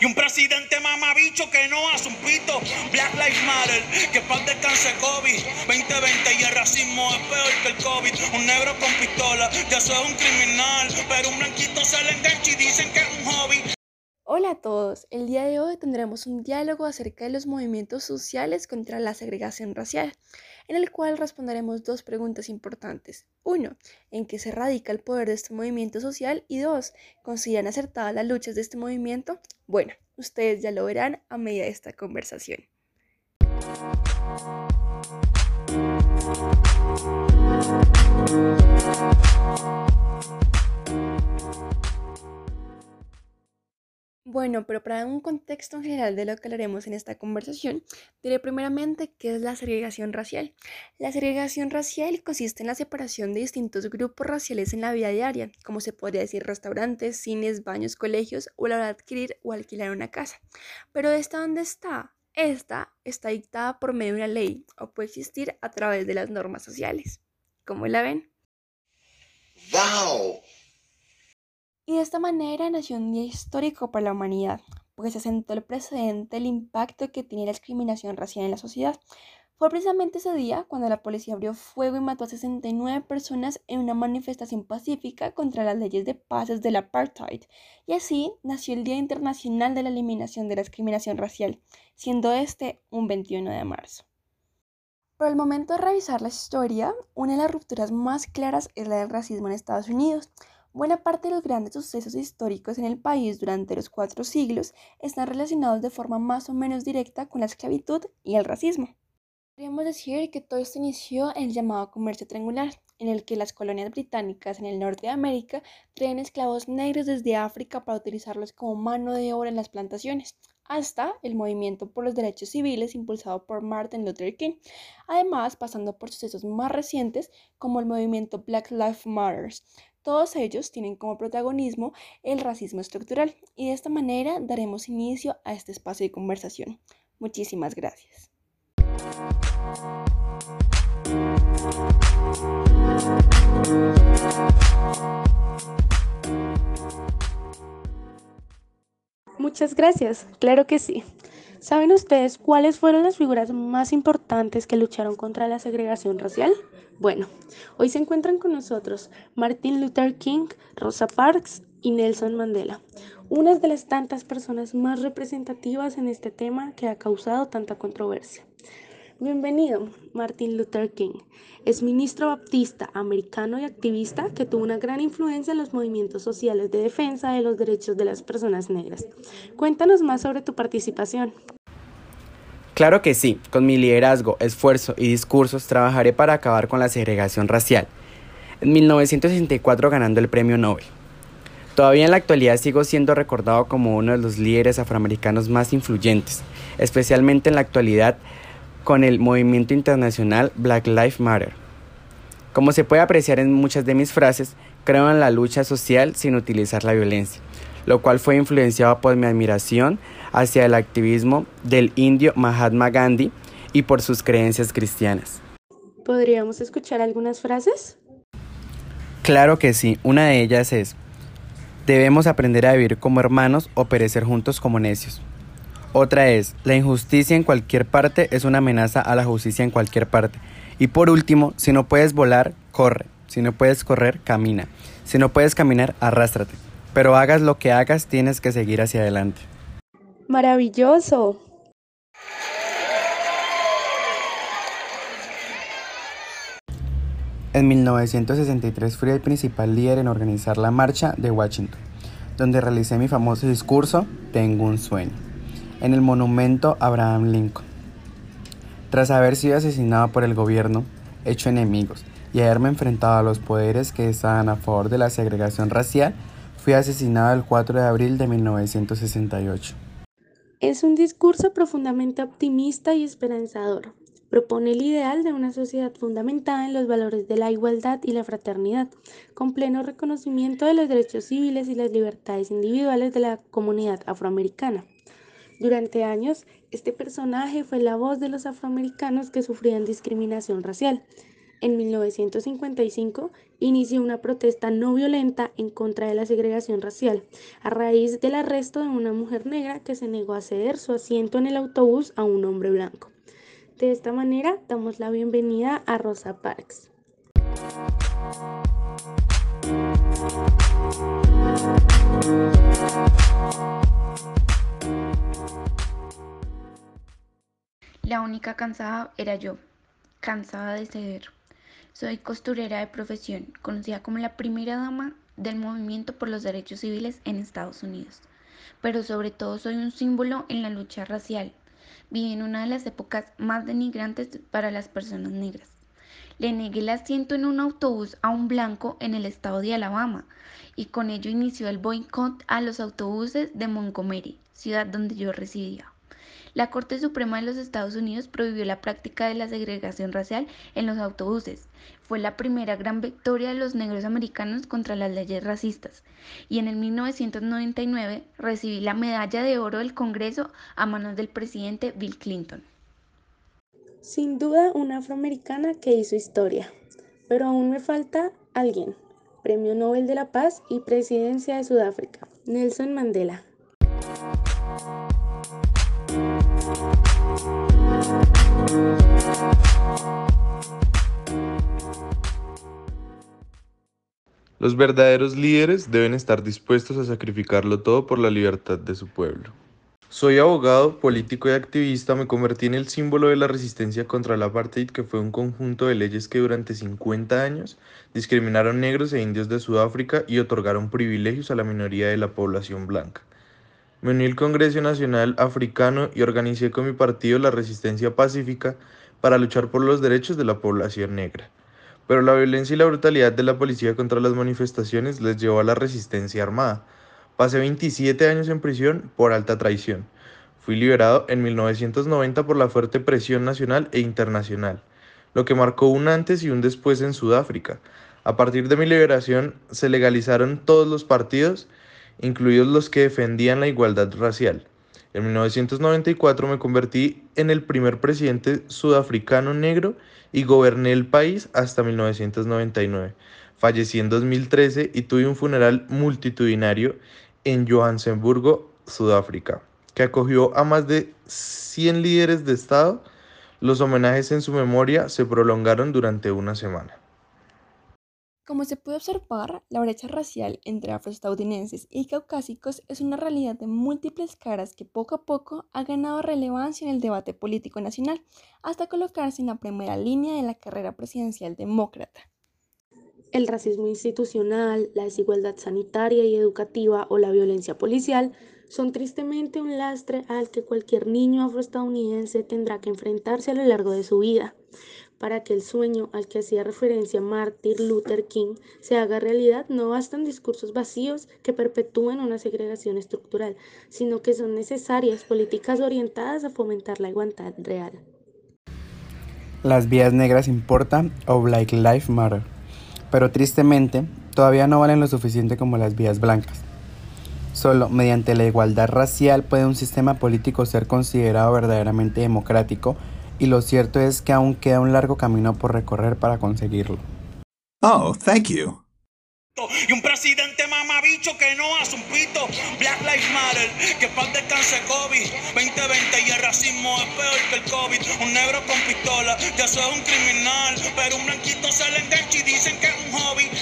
Y un presidente mamabicho que no hace un pito. Black Lives Matter, que paz descanse COVID. 2020 y el racismo es peor que el COVID. Un negro con pistola, ya soy un criminal. Pero un blanquito se le engancha y dicen que es un hobby. Hola a todos, el día de hoy tendremos un diálogo acerca de los movimientos sociales contra la segregación racial, en el cual responderemos dos preguntas importantes. Uno, ¿en qué se radica el poder de este movimiento social? Y dos, ¿consideran acertadas las luchas de este movimiento? Bueno, ustedes ya lo verán a medida de esta conversación. Bueno, pero para un contexto en general de lo que hablaremos en esta conversación, diré primeramente qué es la segregación racial. La segregación racial consiste en la separación de distintos grupos raciales en la vida diaria, como se podría decir restaurantes, cines, baños, colegios o la hora de adquirir o alquilar una casa. Pero ¿esta dónde está? Esta está dictada por medio de una ley o puede existir a través de las normas sociales. ¿Cómo la ven? ¡Wow! Y de esta manera nació un día histórico para la humanidad, porque se sentó el precedente del impacto que tiene la discriminación racial en la sociedad. Fue precisamente ese día cuando la policía abrió fuego y mató a 69 personas en una manifestación pacífica contra las leyes de pases del apartheid. Y así nació el Día Internacional de la Eliminación de la Discriminación Racial, siendo este un 21 de marzo. Por el momento de revisar la historia, una de las rupturas más claras es la del racismo en Estados Unidos. Buena parte de los grandes sucesos históricos en el país durante los cuatro siglos están relacionados de forma más o menos directa con la esclavitud y el racismo. Podríamos decir que todo esto inició en el llamado comercio triangular, en el que las colonias británicas en el norte de América traían esclavos negros desde África para utilizarlos como mano de obra en las plantaciones, hasta el movimiento por los derechos civiles impulsado por Martin Luther King, además pasando por sucesos más recientes como el movimiento Black Lives Matter, todos ellos tienen como protagonismo el racismo estructural y de esta manera daremos inicio a este espacio de conversación. Muchísimas gracias. Muchas gracias, claro que sí. ¿Saben ustedes cuáles fueron las figuras más importantes que lucharon contra la segregación racial? Bueno, hoy se encuentran con nosotros Martin Luther King, Rosa Parks y Nelson Mandela, unas de las tantas personas más representativas en este tema que ha causado tanta controversia. Bienvenido, Martin Luther King. Es ministro baptista americano y activista que tuvo una gran influencia en los movimientos sociales de defensa de los derechos de las personas negras. Cuéntanos más sobre tu participación. Claro que sí, con mi liderazgo, esfuerzo y discursos trabajaré para acabar con la segregación racial. En 1964 ganando el Premio Nobel. Todavía en la actualidad sigo siendo recordado como uno de los líderes afroamericanos más influyentes, especialmente en la actualidad con el movimiento internacional Black Lives Matter. Como se puede apreciar en muchas de mis frases, creo en la lucha social sin utilizar la violencia, lo cual fue influenciado por mi admiración hacia el activismo del indio Mahatma Gandhi y por sus creencias cristianas. ¿Podríamos escuchar algunas frases? Claro que sí, una de ellas es, debemos aprender a vivir como hermanos o perecer juntos como necios. Otra es, la injusticia en cualquier parte es una amenaza a la justicia en cualquier parte. Y por último, si no puedes volar, corre. Si no puedes correr, camina. Si no puedes caminar, arrástrate. Pero hagas lo que hagas, tienes que seguir hacia adelante. Maravilloso. En 1963 fui el principal líder en organizar la marcha de Washington, donde realicé mi famoso discurso Tengo un sueño, en el monumento Abraham Lincoln. Tras haber sido asesinado por el gobierno, hecho enemigos y haberme enfrentado a los poderes que estaban a favor de la segregación racial, fui asesinado el 4 de abril de 1968. Es un discurso profundamente optimista y esperanzador. Propone el ideal de una sociedad fundamentada en los valores de la igualdad y la fraternidad, con pleno reconocimiento de los derechos civiles y las libertades individuales de la comunidad afroamericana. Durante años, este personaje fue la voz de los afroamericanos que sufrían discriminación racial. En 1955 inició una protesta no violenta en contra de la segregación racial, a raíz del arresto de una mujer negra que se negó a ceder su asiento en el autobús a un hombre blanco. De esta manera damos la bienvenida a Rosa Parks. La única cansada era yo, cansada de ceder. Soy costurera de profesión, conocida como la primera dama del movimiento por los derechos civiles en Estados Unidos. Pero sobre todo soy un símbolo en la lucha racial. Viví en una de las épocas más denigrantes para las personas negras. Le negué el asiento en un autobús a un blanco en el estado de Alabama y con ello inició el boicot a los autobuses de Montgomery, ciudad donde yo residía. La Corte Suprema de los Estados Unidos prohibió la práctica de la segregación racial en los autobuses. Fue la primera gran victoria de los negros americanos contra las leyes racistas. Y en el 1999 recibí la medalla de oro del Congreso a manos del presidente Bill Clinton. Sin duda una afroamericana que hizo historia, pero aún me falta alguien. Premio Nobel de la Paz y Presidencia de Sudáfrica, Nelson Mandela. Los verdaderos líderes deben estar dispuestos a sacrificarlo todo por la libertad de su pueblo. Soy abogado, político y activista, me convertí en el símbolo de la resistencia contra el apartheid, que fue un conjunto de leyes que durante 50 años discriminaron negros e indios de Sudáfrica y otorgaron privilegios a la minoría de la población blanca. Me uní al Congreso Nacional Africano y organicé con mi partido la Resistencia Pacífica para luchar por los derechos de la población negra. Pero la violencia y la brutalidad de la policía contra las manifestaciones les llevó a la resistencia armada. Pasé 27 años en prisión por alta traición. Fui liberado en 1990 por la fuerte presión nacional e internacional, lo que marcó un antes y un después en Sudáfrica. A partir de mi liberación se legalizaron todos los partidos incluidos los que defendían la igualdad racial. En 1994 me convertí en el primer presidente sudafricano negro y goberné el país hasta 1999. Fallecí en 2013 y tuve un funeral multitudinario en Johannesburgo, Sudáfrica, que acogió a más de 100 líderes de Estado. Los homenajes en su memoria se prolongaron durante una semana. Como se puede observar, la brecha racial entre afroestadounidenses y caucásicos es una realidad de múltiples caras que poco a poco ha ganado relevancia en el debate político nacional, hasta colocarse en la primera línea de la carrera presidencial demócrata. El racismo institucional, la desigualdad sanitaria y educativa o la violencia policial son tristemente un lastre al que cualquier niño afroestadounidense tendrá que enfrentarse a lo largo de su vida para que el sueño al que hacía referencia Martin Luther King se haga realidad, no bastan discursos vacíos que perpetúen una segregación estructural, sino que son necesarias políticas orientadas a fomentar la igualdad real. Las vías negras importan o Black Lives Matter, pero tristemente todavía no valen lo suficiente como las vías blancas. Solo mediante la igualdad racial puede un sistema político ser considerado verdaderamente democrático y lo cierto es que aún queda un largo camino por recorrer para conseguirlo. Oh, thank you. Y un presidente mamabicho que no hace un pito. Black Lives Matter, que paz descanse COVID. 2020 y el racismo es peor que el COVID. Un negro con pistola, ya soy un criminal. Pero un blanquito se le engancha y dicen que es un hobby.